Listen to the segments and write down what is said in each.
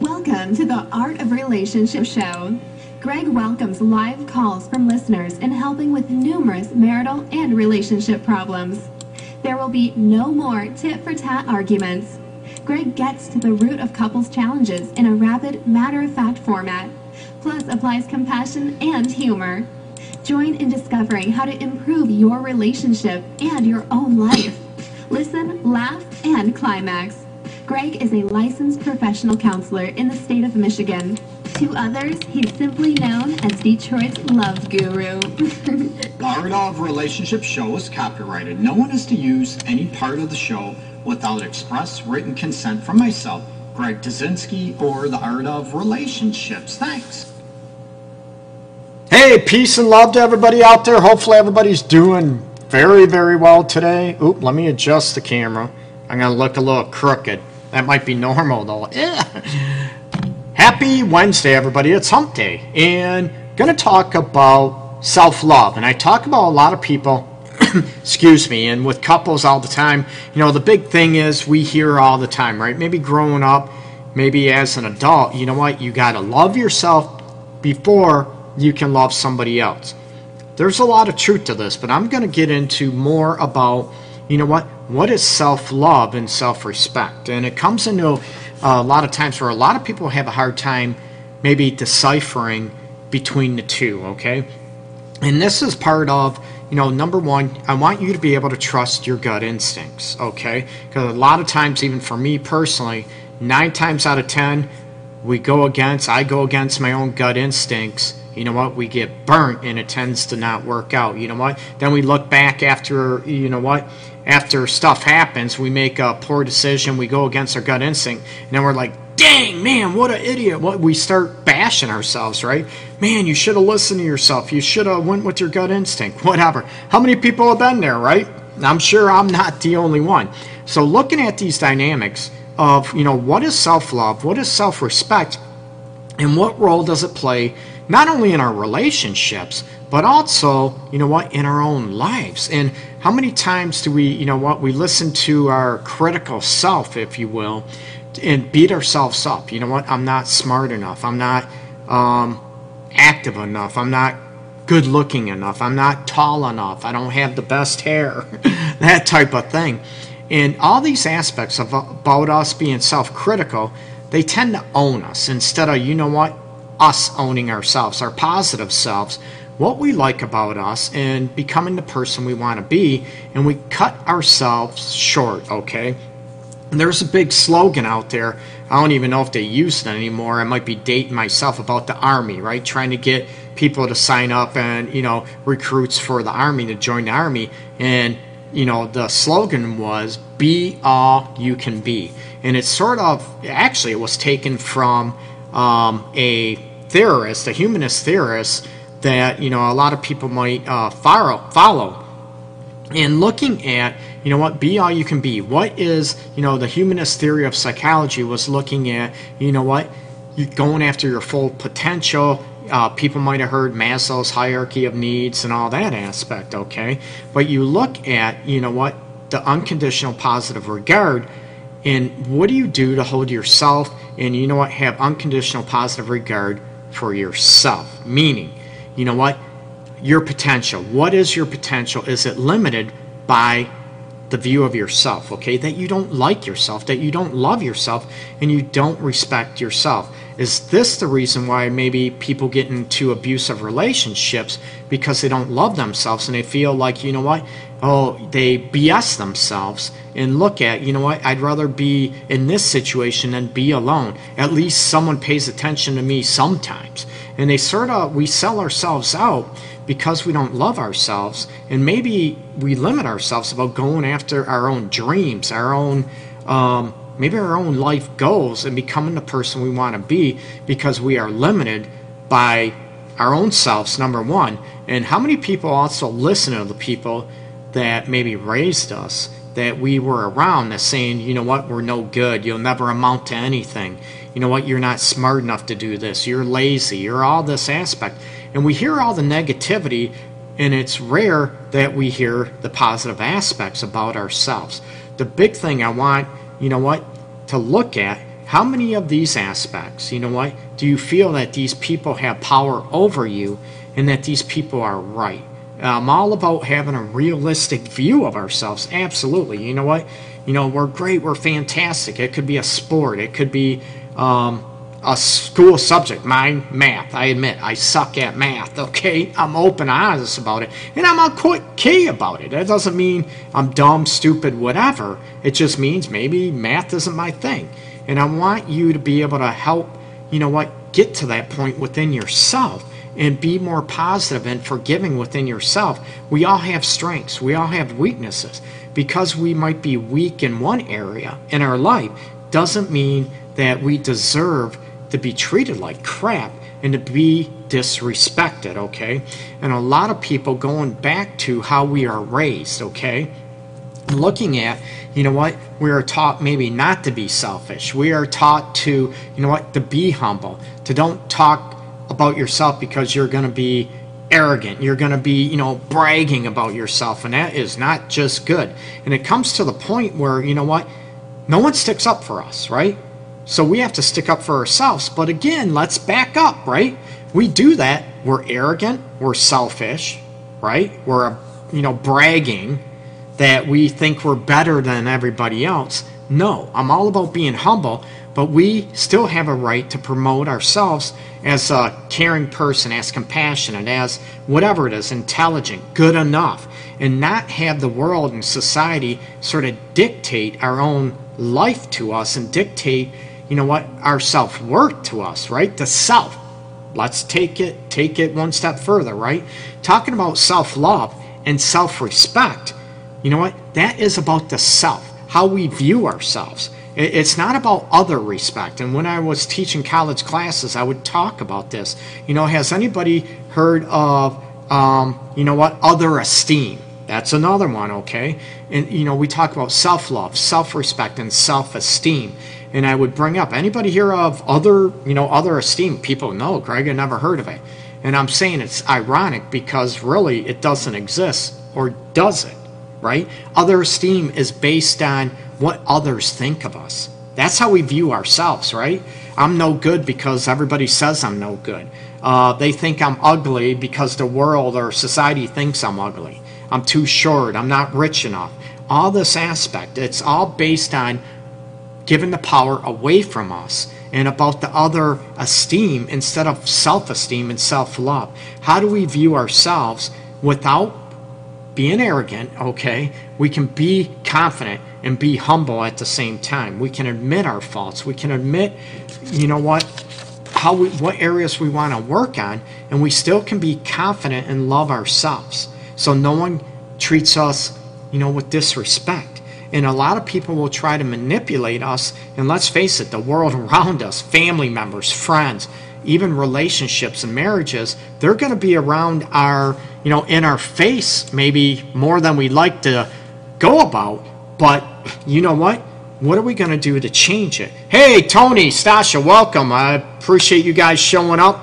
Welcome to the Art of Relationship Show. Greg welcomes live calls from listeners in helping with numerous marital and relationship problems. There will be no more tit for tat arguments. Greg gets to the root of couples' challenges in a rapid, matter of fact format, plus applies compassion and humor. Join in discovering how to improve your relationship and your own life. Listen, laugh, and climax. Greg is a licensed professional counselor in the state of Michigan. To others, he's simply known as Detroit's love guru. The Art of Relationship show is copyrighted. No one is to use any part of the show without express written consent from myself, Greg Dudzinski, or The Art of Relationships. Thanks. Hey, peace and love to everybody out there. Hopefully, everybody's doing very, very well today. Oop, let me adjust the camera. I'm going to look a little crooked. That might be normal, though. Happy Wednesday, everybody. It's hump day. And going to talk about self love. And I talk about a lot of people, excuse me, and with couples all the time. You know, the big thing is we hear all the time, right? Maybe growing up, maybe as an adult, you know what? You got to love yourself before you can love somebody else. There's a lot of truth to this, but I'm going to get into more about, you know what, what is self love and self respect. And it comes into uh, a lot of times where a lot of people have a hard time maybe deciphering between the two, okay? And this is part of, you know, number one, I want you to be able to trust your gut instincts, okay? Because a lot of times, even for me personally, nine times out of ten, we go against, I go against my own gut instincts you know what we get burnt and it tends to not work out you know what then we look back after you know what after stuff happens we make a poor decision we go against our gut instinct and then we're like dang man what an idiot. What we start bashing ourselves right? Man you should have listened to yourself. You should have went with your gut instinct. Whatever. How many people have been there right? I'm sure i'm not the only one. So looking at these dynamics of you know what is self-love what is self-respect and what role does it play not only in our relationships, but also, you know what, in our own lives. And how many times do we, you know what, we listen to our critical self, if you will, and beat ourselves up? You know what, I'm not smart enough. I'm not um, active enough. I'm not good looking enough. I'm not tall enough. I don't have the best hair. that type of thing. And all these aspects of about us being self critical, they tend to own us instead of, you know what, us owning ourselves, our positive selves, what we like about us, and becoming the person we want to be, and we cut ourselves short, okay? And there's a big slogan out there. I don't even know if they use it anymore. I might be dating myself about the army, right? Trying to get people to sign up and, you know, recruits for the army to join the army. And, you know, the slogan was be all you can be. And it's sort of, actually, it was taken from um, a theorist, a humanist theorist that you know a lot of people might uh, follow. Follow, and looking at you know what be all you can be. What is you know the humanist theory of psychology was looking at you know what you going after your full potential. Uh, people might have heard Maslow's hierarchy of needs and all that aspect, okay? But you look at, you know what, the unconditional positive regard, and what do you do to hold yourself and, you know what, have unconditional positive regard for yourself. Meaning, you know what? Your potential. What is your potential? Is it limited by the view of yourself, okay? That you don't like yourself, that you don't love yourself, and you don't respect yourself. Is this the reason why maybe people get into abusive relationships because they don't love themselves and they feel like, you know what, oh, they BS themselves and look at, you know what, I'd rather be in this situation than be alone. At least someone pays attention to me sometimes. And they sort of, we sell ourselves out because we don't love ourselves and maybe we limit ourselves about going after our own dreams, our own. Um, maybe our own life goals and becoming the person we want to be because we are limited by our own selves, number one. And how many people also listen to the people that maybe raised us, that we were around, that saying, you know what, we're no good, you'll never amount to anything. You know what, you're not smart enough to do this, you're lazy, you're all this aspect. And we hear all the negativity, and it's rare that we hear the positive aspects about ourselves. The big thing I want you know what, to look at how many of these aspects, you know what, do you feel that these people have power over you and that these people are right? I'm all about having a realistic view of ourselves. Absolutely. You know what? You know, we're great. We're fantastic. It could be a sport. It could be um, a school subject. Mine, math. I admit, I suck at math. Okay, I'm open, honest about it, and I'm a quick key about it. That doesn't mean I'm dumb, stupid, whatever. It just means maybe math isn't my thing, and I want you to be able to help. You know what? Get to that point within yourself and be more positive and forgiving within yourself. We all have strengths, we all have weaknesses. Because we might be weak in one area in our life doesn't mean that we deserve to be treated like crap and to be disrespected, okay? And a lot of people going back to how we are raised, okay? Looking at, you know what, we are taught maybe not to be selfish. We are taught to, you know what, to be humble, to don't talk about yourself because you're going to be arrogant. You're going to be, you know, bragging about yourself, and that is not just good. And it comes to the point where, you know what, no one sticks up for us, right? So we have to stick up for ourselves. But again, let's back up, right? We do that. We're arrogant. We're selfish, right? We're, uh, you know, bragging that we think we're better than everybody else. No, I'm all about being humble, but we still have a right to promote ourselves as a caring person, as compassionate, as whatever it is, intelligent, good enough, and not have the world and society sort of dictate our own life to us and dictate, you know what, our self worth to us, right? The self. Let's take it take it one step further, right? Talking about self love and self respect, you know what? That is about the self, how we view ourselves. It's not about other respect. And when I was teaching college classes, I would talk about this. You know, has anybody heard of, um, you know what, other esteem? That's another one, okay? And, you know, we talk about self love, self respect, and self esteem. And I would bring up anybody here of other, you know, other esteem? People know, Greg, I never heard of it. And I'm saying it's ironic because really it doesn't exist, or does it, right? Other esteem is based on what others think of us. That's how we view ourselves, right? I'm no good because everybody says I'm no good. Uh, they think I'm ugly because the world or society thinks I'm ugly. I'm too short. I'm not rich enough. All this aspect, it's all based on giving the power away from us and about the other esteem instead of self esteem and self love. How do we view ourselves without being arrogant, okay? We can be confident and be humble at the same time. We can admit our faults. We can admit, you know what, how we, what areas we want to work on, and we still can be confident and love ourselves. So no one treats us, you know, with disrespect. And a lot of people will try to manipulate us. And let's face it, the world around us, family members, friends, even relationships and marriages, they're going to be around our, you know, in our face maybe more than we like to go about. But you know what? What are we going to do to change it? Hey, Tony, Stasha, welcome. I appreciate you guys showing up.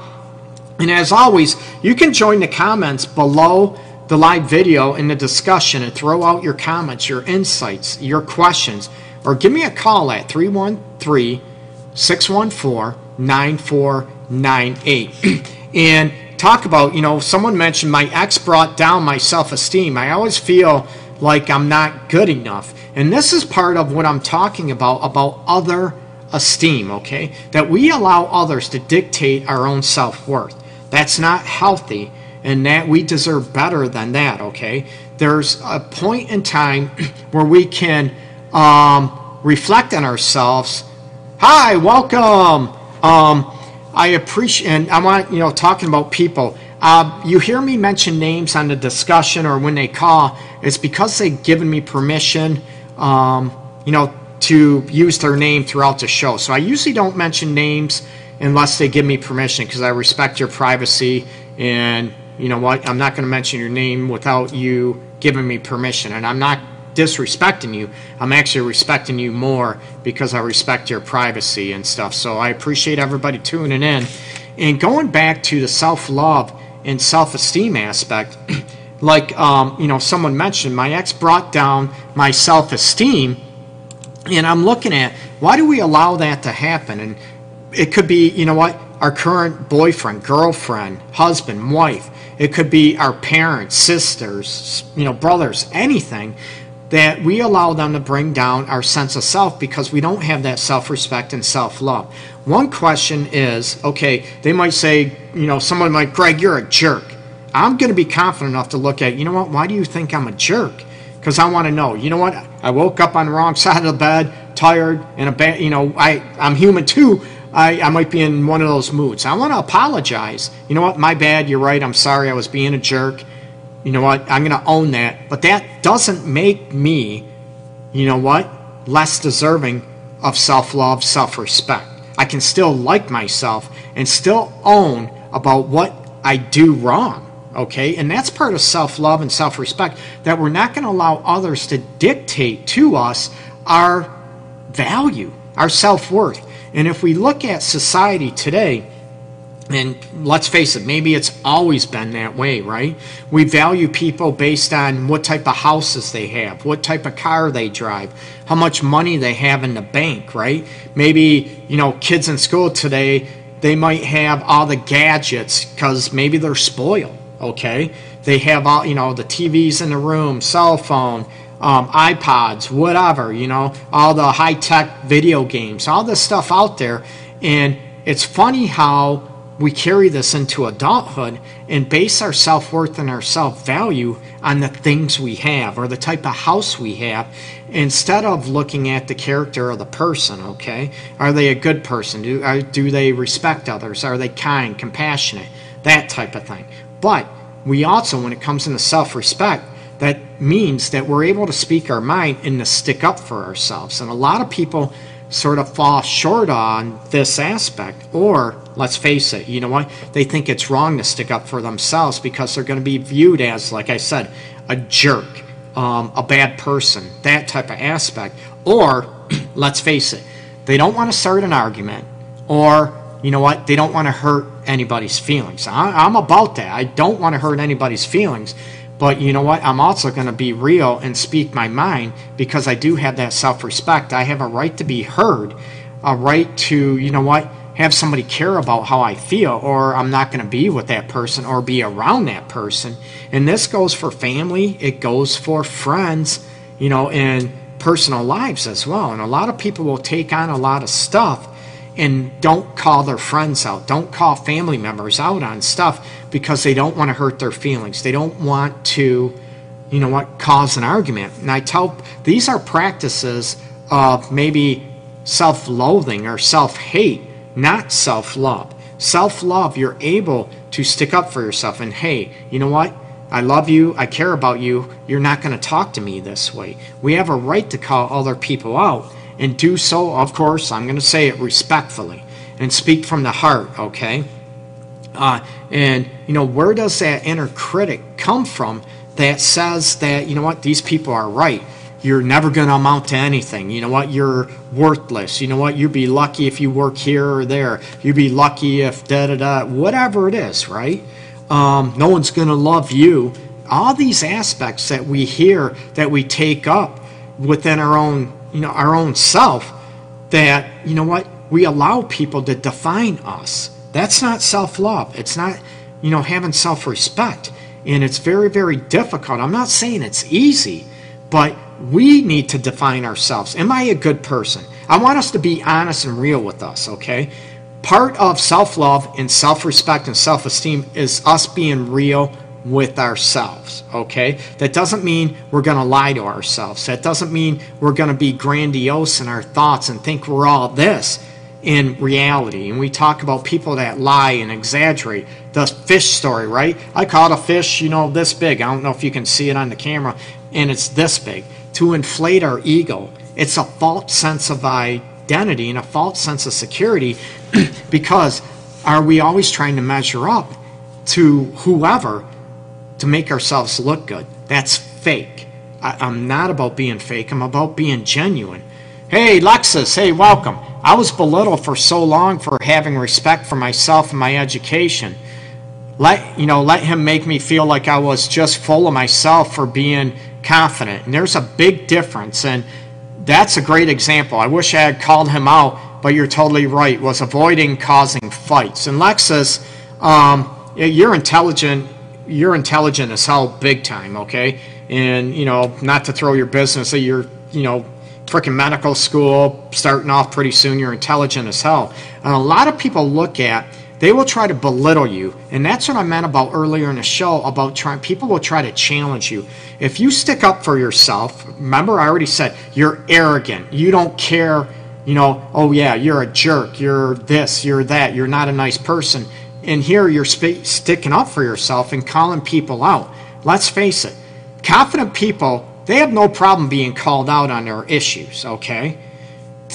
And as always, you can join the comments below the live video in the discussion and throw out your comments, your insights, your questions, or give me a call at 313 614 9498. And talk about, you know, someone mentioned my ex brought down my self esteem. I always feel like I'm not good enough. And this is part of what I'm talking about, about other esteem, okay? That we allow others to dictate our own self worth. That's not healthy, and that we deserve better than that, okay? There's a point in time where we can um, reflect on ourselves. Hi, welcome. Um, I appreciate, and I want, you know, talking about people. Uh, you hear me mention names on the discussion or when they call, it's because they've given me permission um, you know, to use their name throughout the show. So I usually don't mention names unless they give me permission because I respect your privacy and you know what, I'm not going to mention your name without you giving me permission. And I'm not disrespecting you. I'm actually respecting you more because I respect your privacy and stuff. So I appreciate everybody tuning in. And going back to the self love and self esteem aspect, like um, you know someone mentioned my ex brought down my self-esteem And I'm looking at why do we allow that to happen? And it could be, you know what, our current boyfriend, girlfriend, husband, wife. It could be our parents, sisters, you know, brothers, anything that we allow them to bring down our sense of self because we don't have that self respect and self love. One question is okay, they might say, you know, someone might, Greg, you're a jerk. I'm going to be confident enough to look at, you know what, why do you think I'm a jerk? Because I want to know, you know what, I woke up on the wrong side of the bed, tired, and a bad, you know, I, I'm human too. I, I might be in one of those moods. I want to apologize. You know what, my bad, you're right, I'm sorry, I was being a jerk you know what, I'm going to own that. But that doesn't make me, you know what, less deserving of self love, self respect. I can still like myself and still own about what I do wrong. Okay, and that's part of self love and self respect that we're not going to allow others to dictate to us our value, our self worth. And if we look at society today, and let's face it, maybe it's always been that way, right? We value people based on what type of houses they have, what type of car they drive, how much money they have in the bank, right? Maybe, you know, kids in school today, they might have all the gadgets because maybe they're spoiled, okay? They have all, you know, the TVs in the room, cell phone, um, iPods, whatever, you know, all the high tech video games, all this stuff out there. And it's funny how we carry this into adulthood and base our self worth and our self value on the things we have or the type of house we have instead of looking at the character of the person, okay? Are they a good person? Do, are, do they respect others? Are they kind, compassionate? That type of thing. But we also, when it comes into self respect, that means that we're able to speak our mind and to stick up for ourselves. And a lot of people sort of fall short on this aspect. Or, let's face it, you know what? They think it's wrong to stick up for themselves because they're going to be viewed as, like I said, a jerk, um, a bad person, that type of aspect. Or, let's face it, they don't want to start an argument. Or, you know what? They don't want to hurt anybody's feelings. I, I'm about that. I don't want to hurt anybody's feelings. But you know what? I'm also going to be real and speak my mind because I do have that self respect. I have a right to be heard, a right to, you know what, have somebody care about how I feel, or I'm not going to be with that person or be around that person. And this goes for family, it goes for friends, you know, and personal lives as well. And a lot of people will take on a lot of stuff and don't call their friends out, don't call family members out on stuff because they don't want to hurt their feelings. They don't want to, you know what, cause an argument. And I tell these are practices of maybe self loathing or self hate, not self love. Self love, you're able to stick up for yourself and, hey, you know what? I love you. I care about you. You're not going to talk to me this way. We have a right to call other people out and do so, of course, I'm going to say it respectfully and speak from the heart, okay? Uh, and, you know, where does that inner critic come from that says that, you know what, these people are right? You're never going to amount to anything. You know what? You're worthless. You know what? You'd be lucky if you work here or there. You'd be lucky if da da da, whatever it is, right? Um, no one's going to love you. All these aspects that we hear that we take up within our own you know, our own self that, you know what, we allow people to define us. That's not self love. It's not, you know, having self respect. And it's very, very difficult. I'm not saying it's easy, but we need to define ourselves. Am I a good person? I want us to be honest and real with us, okay? Part of self love and self respect and self esteem is us being real with ourselves, okay? That doesn't mean we're going to lie to ourselves. That doesn't mean we're going to be grandiose in our thoughts and think we're all this in reality. And we talk about people that lie and exaggerate. The fish story, right? I caught a fish, you know, this big. I don't know if you can see it on the camera, and it's this big. To inflate our ego, it's a false sense of identity and a false sense of security because are we always trying to measure up to whoever to make ourselves look good. That's fake. I, I'm not about being fake, I'm about being genuine. Hey, Lexus, hey, welcome. I was belittled for so long for having respect for myself and my education. Let you know, let him make me feel like I was just full of myself for being confident. And there's a big difference. And that's a great example. I wish I had called him out, but you're totally right. Was avoiding causing fights. And Lexus, um, you're intelligent. You're intelligent as hell, big time. Okay, and you know, not to throw your business at your, you know, freaking medical school, starting off pretty soon. You're intelligent as hell. And a lot of people look at they will try to belittle you and that's what i meant about earlier in the show about trying people will try to challenge you if you stick up for yourself remember i already said you're arrogant you don't care you know oh yeah you're a jerk you're this you're that you're not a nice person and here you're sp- sticking up for yourself and calling people out let's face it confident people they have no problem being called out on their issues okay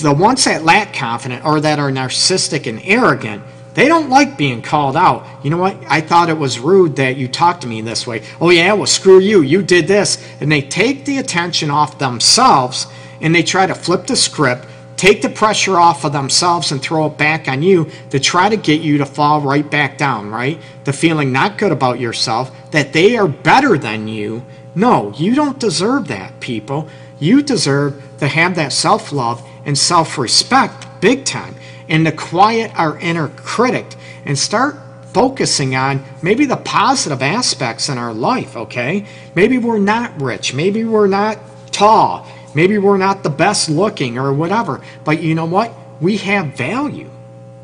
the ones that lack confidence or that are narcissistic and arrogant they don't like being called out. You know what? I thought it was rude that you talked to me this way. Oh, yeah, well, screw you. You did this. And they take the attention off themselves and they try to flip the script, take the pressure off of themselves and throw it back on you to try to get you to fall right back down, right? The feeling not good about yourself, that they are better than you. No, you don't deserve that, people. You deserve to have that self love and self respect big time and to quiet our inner critic and start focusing on maybe the positive aspects in our life, okay? Maybe we're not rich, maybe we're not tall, maybe we're not the best looking or whatever, but you know what? We have value,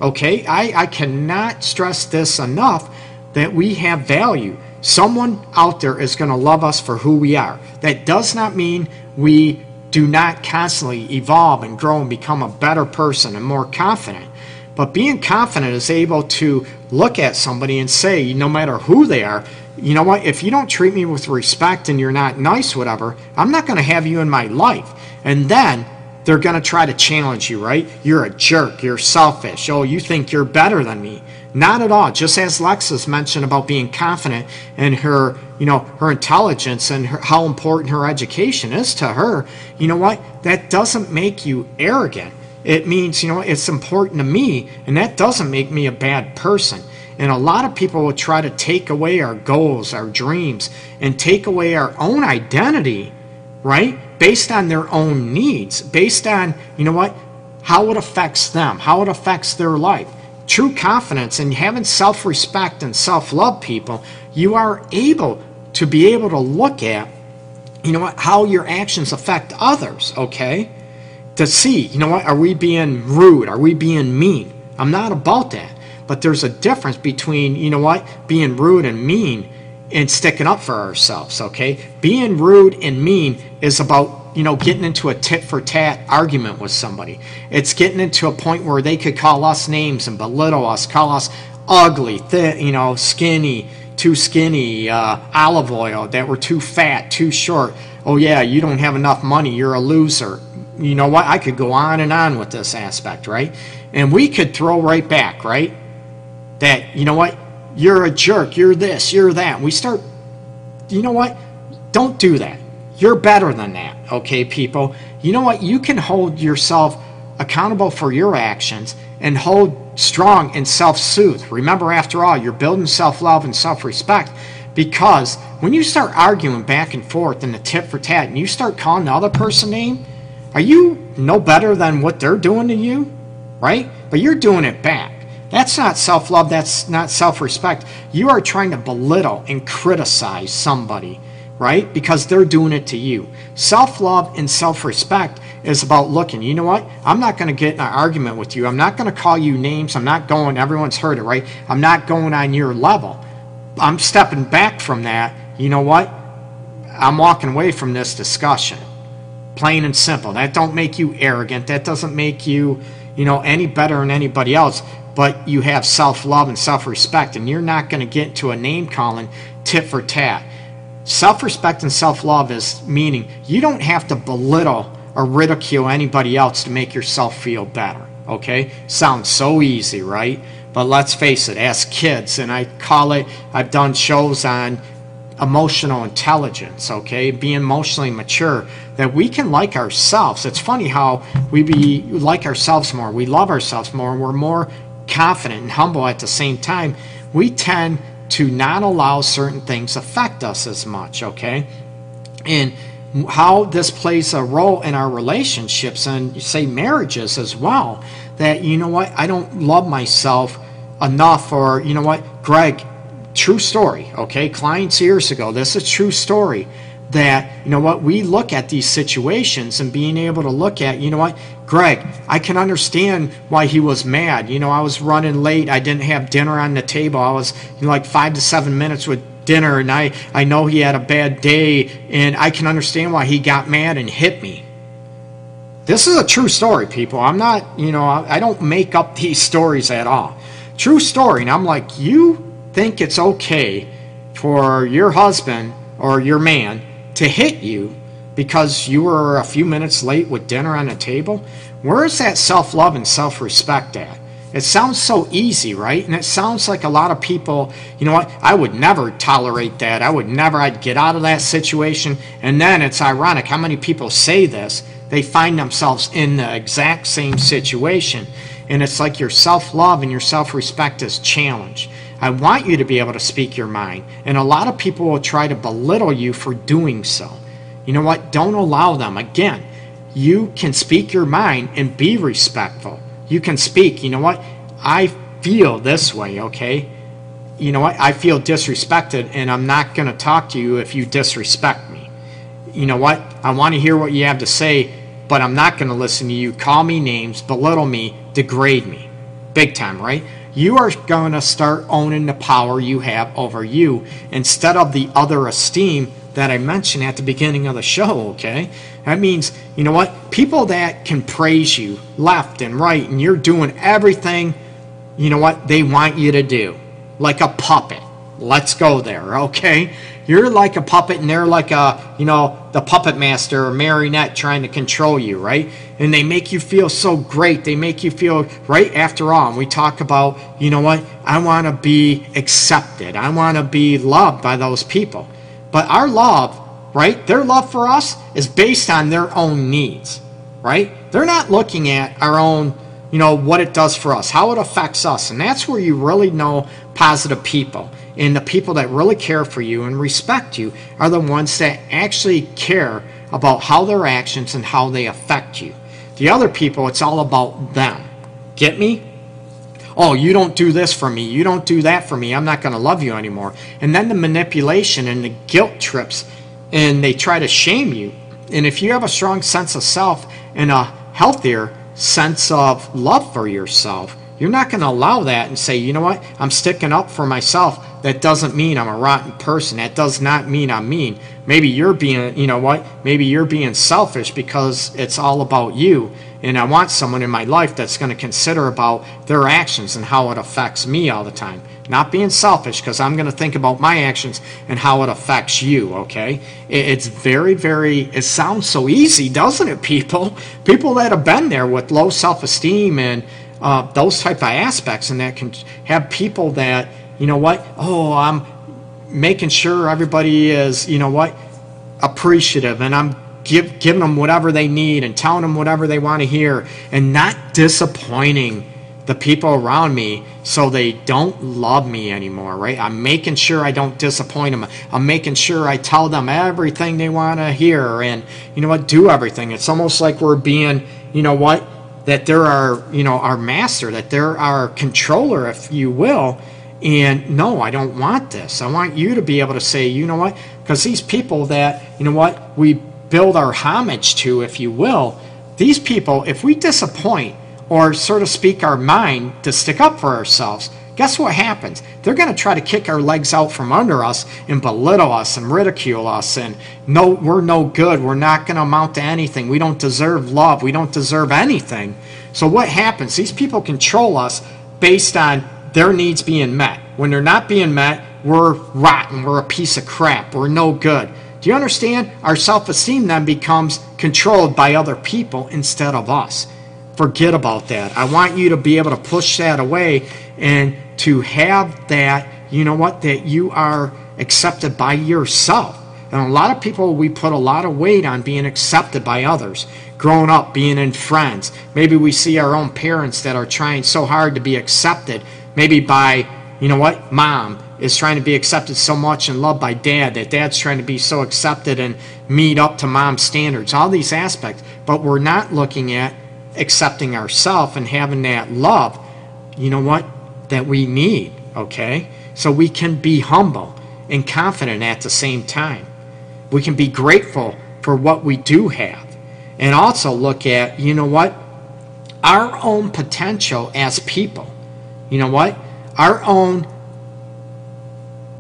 okay? I, I cannot stress this enough that we have value. Someone out there is going to love us for who we are. That does not mean we do not constantly evolve and grow and become a better person and more confident. But being confident is able to look at somebody and say, no matter who they are, you know what, if you don't treat me with respect and you're not nice, whatever, I'm not going to have you in my life. And then they're going to try to challenge you, right? You're a jerk. You're selfish. Oh, you think you're better than me. Not at all. Just as Lexus mentioned about being confident in her, you know, her intelligence and her, how important her education is to her, you know what? That doesn't make you arrogant. It means, you know, it's important to me, and that doesn't make me a bad person. And a lot of people will try to take away our goals, our dreams, and take away our own identity, right? Based on their own needs, based on, you know what, how it affects them, how it affects their life true confidence and having self respect and self love, people, you are able to be able to look at, you know what, how your actions affect others, okay? To see, you know what, are we being rude? Are we being mean? I'm not about that. But there's a difference between, you know what, being rude and mean and sticking up for ourselves, okay? Being rude and mean is about you know, getting into a tit for tat argument with somebody. It's getting into a point where they could call us names and belittle us, call us ugly, thin, you know, skinny, too skinny, uh, Olive Oyl, that we're too fat, too short. Oh, yeah, you don't have enough money, you're a loser. You know what? I could go on and on with this aspect, right? And we could throw right back, right? That, you know what? You're a jerk, you're this, you're that. We start, you know what? Don't do that you're better than that, okay, people? You know what? You can hold yourself accountable for your actions and hold strong and self soothe. Remember, after all, you're building self love and self respect because when you start arguing back and forth in the tit for tat and you start calling the other person name, are you no better than what they're doing to you? Right? But you're doing it back. That's not self love, that's not self respect. You are trying to belittle and criticize somebody right? Because they're doing it to you. Self love and self respect is about looking, you know what? I'm not going to get in an argument with you. I'm not going to call you names. I'm not going, everyone's heard it, right? I'm not going on your level. I'm stepping back from that. You know what? I'm walking away from this discussion. Plain and simple. That don't make you arrogant. That doesn't make you, you know, any better than anybody else. But you have self love and self respect, and you're not going to get to a name calling tit for tat Self respect and self love is meaning you don't have to belittle or ridicule anybody else to make yourself feel better. Okay? Sounds so easy, right? But let's face it, as kids, and I call it, I've done shows on emotional intelligence, okay? Being emotionally mature, that we can like ourselves. It's funny how we be like ourselves more, we love ourselves more, and we're more confident and humble at the same time. We tend to not allow certain things affect us as much, okay? And how this plays a role in our relationships and say marriages as well. That, you know what, I don't love myself enough, or, you know what, Greg, true story, okay? Clients years ago, this is a true story that, you know what, we look at these situations and being able to look at, you know what, Greg, I can understand why he was mad. You know, I was running late. I didn't have dinner on the table. I was you know, like five to seven minutes with dinner, and I, I know he had a bad day, and I can understand why he got mad and hit me. This is a true story, people. I'm not, you know, I, I don't make up these stories at all. True story. And I'm like, you think it's okay for your husband or your man to hit you because you were a few minutes late with dinner on the table? Where is that self love and self respect at? It sounds so easy, right? And it sounds like a lot of people, you know what? I would never tolerate that. I would never, I'd get out of that situation. And then it's ironic how many people say this. They find themselves in the exact same situation. And it's like your self love and your self respect is challenged. I want you to be able to speak your mind. And a lot of people will try to belittle you for doing so. You know what? Don't allow them. Again, you can speak your mind and be respectful. You can speak, you know what? I feel this way, okay? You know what? I feel disrespected and I'm not going to talk to you if you disrespect me. You know what? I want to hear what you have to say, but I'm not going to listen to you call me names, belittle me, degrade me. Big time, right? You are going to start owning the power you have over you instead of the other esteem that I mentioned at the beginning of the show, okay? That means, you know what? People that can praise you left and right and you're doing everything, you know what, they want you to do. Like a puppet. Let's go there, okay? You're like a puppet and they're like a, you know, the puppet master or marionette trying to control you, right? And they make you feel so great. They make you feel, right after all, we talk about, you know what, I want to be accepted. I want to be loved by those people. But our love, right, their love for us is based on their own needs, right? They're not looking at our own, you know, what it does for us, how it affects us. And that's where you really know positive people. And the people that really care for you and respect you are the ones that actually care about how their actions and how they affect you. The other people, it's all about them. Get me? Oh, you don't do this for me, you don't do that for me, I'm not going to love you anymore. And then the manipulation and the guilt trips, and they try to shame you. And if you have a strong sense of self and a healthier sense of love for yourself, you're not going to allow that and say, you know what, I'm sticking up for myself. That doesn't mean I'm a rotten person. That does not mean I'm mean. Maybe you're being, you know what, maybe you're being selfish because it's all about you and I want someone in my life that's going to consider about their actions and how it affects me all the time. Not being selfish because I'm going to think about my actions and how it affects you, okay? It's very, very, it sounds so easy, doesn't it, people? People that have been there with low self esteem and uh, those type of aspects and that can have people that, you know what, oh, I'm making sure everybody is, you know what, appreciative and I'm give, giving them whatever they need and telling them whatever they want to hear and not disappointing the people around me so they don't love me anymore, right? I'm making sure I don't disappoint them. I'm making sure I tell them everything they want to hear and, you know what, do everything. It's almost like we're being, you know what, that they're our, you know, our master, that they're our controller, if you will. And no, I don't want this. I want you to be able to say, you know what, because these people that, you know what, we build our homage to, if you will, these people, if we disappoint or, sort of speak, our mind to stick up for ourselves, guess what happens? They're going to try to kick our legs out from under us and belittle us and ridicule us and no, we're no good. We're not going to amount to anything. We don't deserve love. We don't deserve anything. So what happens? These people control us based on their needs being met. When they're not being met, we're rotten. We're a piece of crap. We're no good. Do you understand? Our self esteem then becomes controlled by other people instead of us. Forget about that. I want you to be able to push that away and to have that, you know what, that you are accepted by yourself. And a lot of people, we put a lot of weight on being accepted by others. Growing up, being in friends. Maybe we see our own parents that are trying so hard to be accepted, maybe by, you know what, mom, is trying to be accepted so much and loved by dad, that dad's trying to be so accepted and meet up to mom's standards, all these aspects. But we're not looking at accepting ourselves and having that love, you know what, that we need, okay? So we can be humble and confident at the same time. We can be grateful for what we do have. And also look at, you know what, our own potential as people. You know what? Our own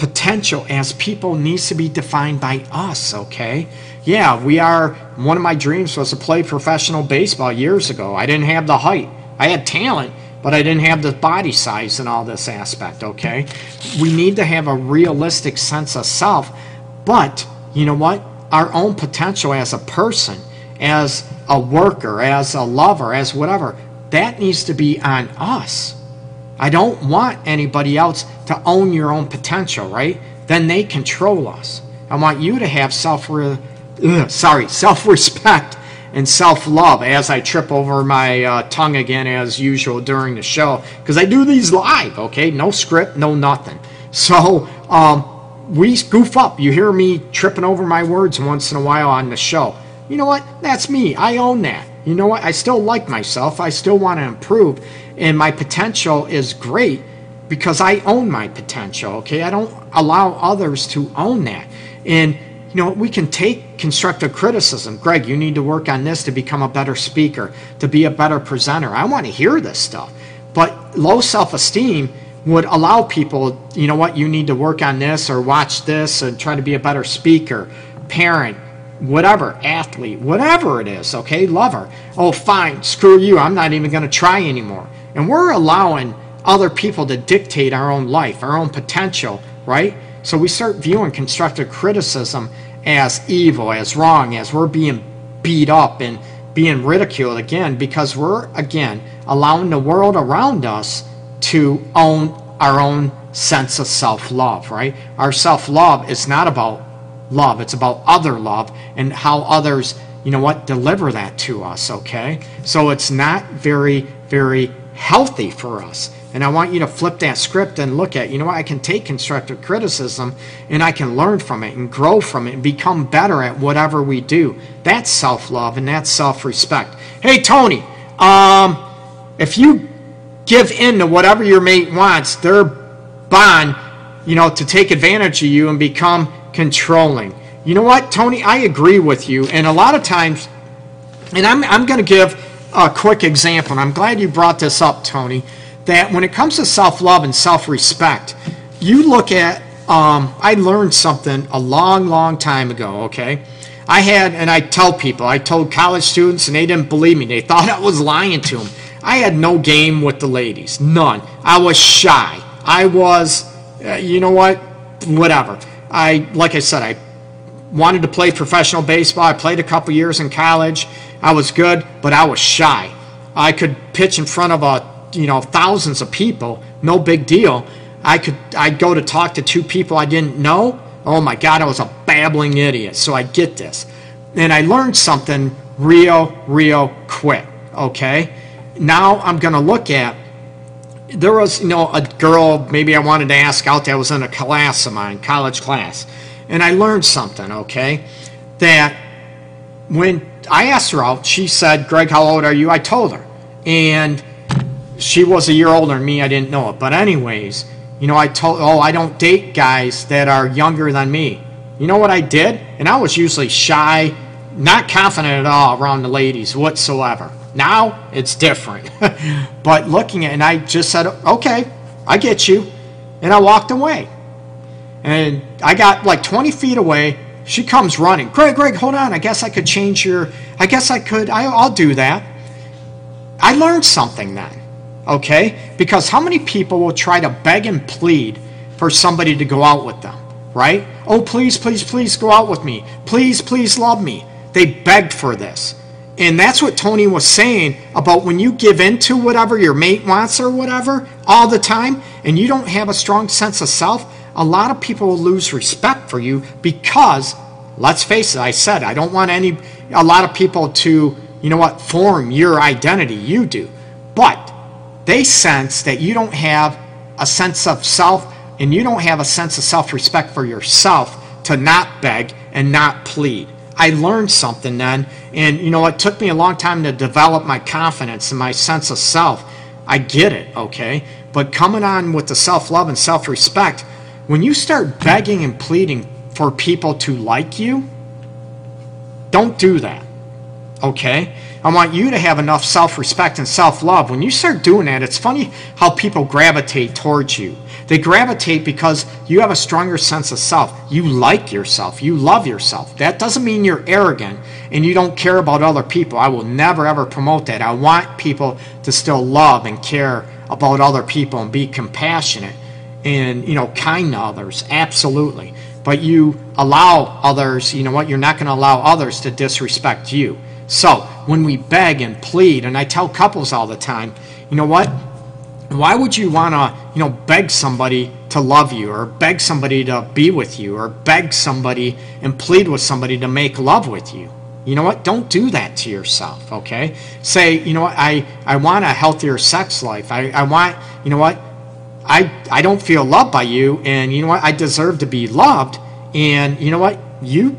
potential as people needs to be defined by us, okay? Yeah, we are, one of my dreams was to play professional baseball years ago. I didn't have the height. I had talent, but I didn't have the body size and all this aspect, okay? We need to have a realistic sense of self, but you know what? Our own potential as a person, as a worker, as a lover, as whatever, that needs to be on us. I don't want anybody else to own your own potential, right? Then they control us. I want you to have self sorry, self-respect and self-love as I trip over my uh, tongue again as usual during the show because I do these live, okay? No script, no nothing. So, um, we goof up. You hear me tripping over my words once in a while on the show. You know what? That's me. I own that. You know what? I still like myself. I still want to improve and my potential is great because I own my potential, okay? I don't allow others to own that. And you know, we can take constructive criticism. Greg, you need to work on this to become a better speaker, to be a better presenter. I want to hear this stuff. But low self-esteem would allow people, you know what, you need to work on this or watch this and try to be a better speaker, parent, whatever, athlete, whatever it is, okay, lover. Oh, fine, screw you, I'm not even going to try anymore. And we're allowing other people to dictate our own life, our own potential, right? So we start viewing constructive criticism as evil, as wrong, as we're being beat up and being ridiculed again because we're, again, allowing the world around us to own our own sense of self love, right? Our self love is not about love, it's about other love and how others, you know what, deliver that to us, okay? So it's not very, very healthy for us. And I want you to flip that script and look at, you know what, I can take constructive criticism and I can learn from it and grow from it and become better at whatever we do. That's self love and that's self respect. Hey, Tony, um, if you give in to whatever your mate wants, they're bound, you know, to take advantage of you and become controlling. You know what, Tony, I agree with you. And a lot of times, and I'm, I'm going to give a quick example, and I'm glad you brought this up, Tony, that when it comes to self love and self respect, you look at, um, I learned something a long, long time ago, okay? I had, and I tell people, I told college students, and they didn't believe me. They thought I was lying to them. I had no game with the ladies, none. I was shy. I was, uh, you know what, whatever. I, like I said, I wanted to play professional baseball. I played a couple years in college. I was good, but I was shy. I could pitch in front of a you know thousands of people, no big deal. I could I'd go to talk to two people I didn't know. Oh my God, I was a babbling idiot. So I get this, and I learned something real, real quick. Okay, now I'm going to look at. There was you know a girl maybe I wanted to ask out that was in a class of mine, college class, and I learned something. Okay, that when I asked her out. She said, Greg, how old are you? I told her. And she was a year older than me. I didn't know it. But, anyways, you know, I told, oh, I don't date guys that are younger than me. You know what I did? And I was usually shy, not confident at all around the ladies whatsoever. Now it's different. but looking at and I just said, okay, I get you. And I walked away. And I got like 20 feet away she comes running. Greg, Greg, hold on. I guess I could change your. I guess I could. I, I'll do that. I learned something then. Okay? Because how many people will try to beg and plead for somebody to go out with them? Right? Oh, please, please, please go out with me. Please, please love me. They begged for this. And that's what Tony was saying about when you give in to whatever your mate wants or whatever all the time, and you don't have a strong sense of self, a lot of people will lose respect for you because, let's face it, I said, I don't want any, a lot of people to, you know what, form your identity. You do. But they sense that you don't have a sense of self and you don't have a sense of self respect for yourself to not beg and not plead. I learned something then, and you know, it took me a long time to develop my confidence and my sense of self. I get it, okay? But coming on with the self love and self respect, when you start begging and pleading for people to like you, don't do that, okay? I want you to have enough self respect and self love. When you start doing that, it's funny how people gravitate towards you. They gravitate because you have a stronger sense of self. You like yourself. You love yourself. That doesn't mean you're arrogant and you don't care about other people. I will never ever promote that. I want people to still love and care about other people and be compassionate and you know kind to others. Absolutely. But you allow others, you know what? You're not going to allow others to disrespect you. So, when we beg and plead and I tell couples all the time, you know what? why would you want to you know beg somebody to love you or beg somebody to be with you or beg somebody and plead with somebody to make love with you? You know what? Don't do that to yourself okay? Say you know what? I i want a healthier sex life. I i want you know what? I i don't feel loved by you and you know what? I deserve to be loved and you know what? You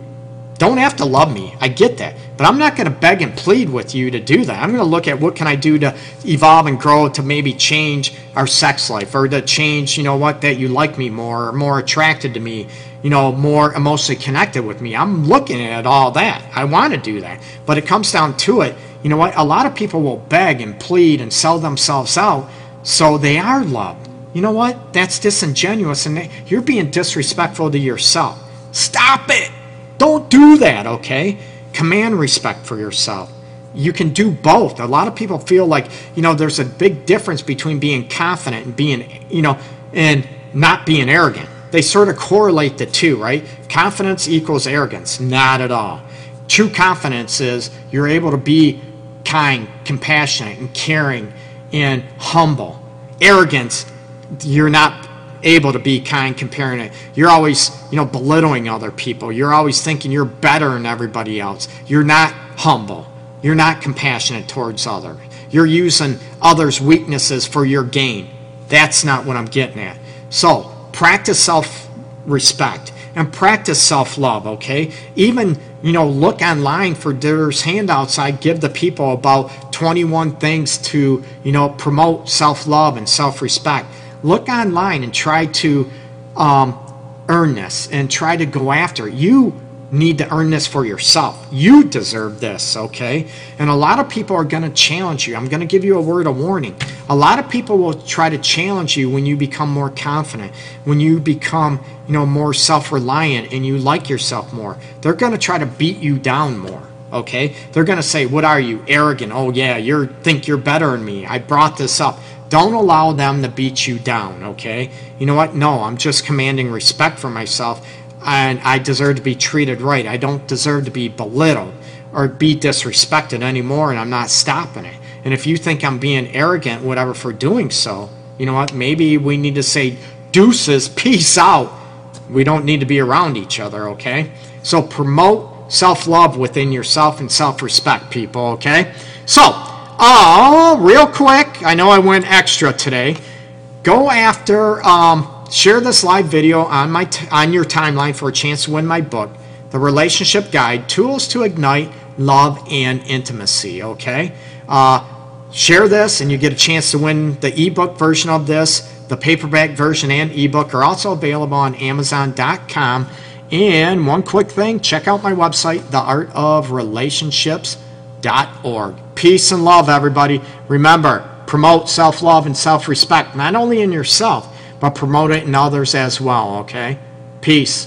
don't have to love me. I get that. But I'm not going to beg and plead with you to do that. I'm going to look at what can I do to evolve and grow to maybe change our sex life or to change, you know what, that you like me more or more attracted to me, you know, more emotionally connected with me. I'm looking at all that. I want to do that. But it comes down to it, you know what, a lot of people will beg and plead and sell themselves out so they are loved. You know what? That's disingenuous and you're being disrespectful to yourself. Stop it. Don't do that, okay? Command respect for yourself. You can do both. A lot of people feel like, you know, there's a big difference between being confident and being, you know, and not being arrogant. They sort of correlate the two, right? Confidence equals arrogance. Not at all. True confidence is you're able to be kind, compassionate, and caring and humble. Arrogance, you're not able to be kind comparing it. You're always, you know, belittling other people. You're always thinking you're better than everybody else. You're not humble. You're not compassionate towards others. You're using others' weaknesses for your gain. That's not what I'm getting at. So, practice self respect and practice self love, okay? Even, you know, look online for there's handouts I give the people about 21 things to, you know, promote self love and self respect look online and try to um, earn this and try to go after it. You need to earn this for yourself. You deserve this, okay? And a lot of people are going to challenge you. I'm going to give you a word of warning. A lot of people will try to challenge you when you become more confident, when you become, you know, more self-reliant and you like yourself more. They're going to try to beat you down more. Okay? They're going to say, "What are you? Arrogant? Oh yeah, you think you're better than me. I brought this up." Don't allow them to beat you down, okay? You know what? No, I'm just commanding respect for myself and I deserve to be treated right. I don't deserve to be belittled or be disrespected anymore and I'm not stopping it. And if you think I'm being arrogant, whatever, for doing so, you know what? Maybe we need to say deuces, peace out. We don't need to be around each other, okay? So promote self love within yourself and self respect, people, okay? So, Oh, real quick, I know I went extra today. Go after, um, share this live video on my on your timeline for a chance to win my book, The Relationship Guide: Tools to Ignite Love and Intimacy. Okay, uh, share this, and you get a chance to win the ebook version of this. The paperback version and ebook are also available on Amazon.com. And one quick thing: check out my website, TheArtOfRelationships.org. Peace and love, everybody. Remember, promote self love and self respect, not only in yourself, but promote it in others as well, okay? Peace.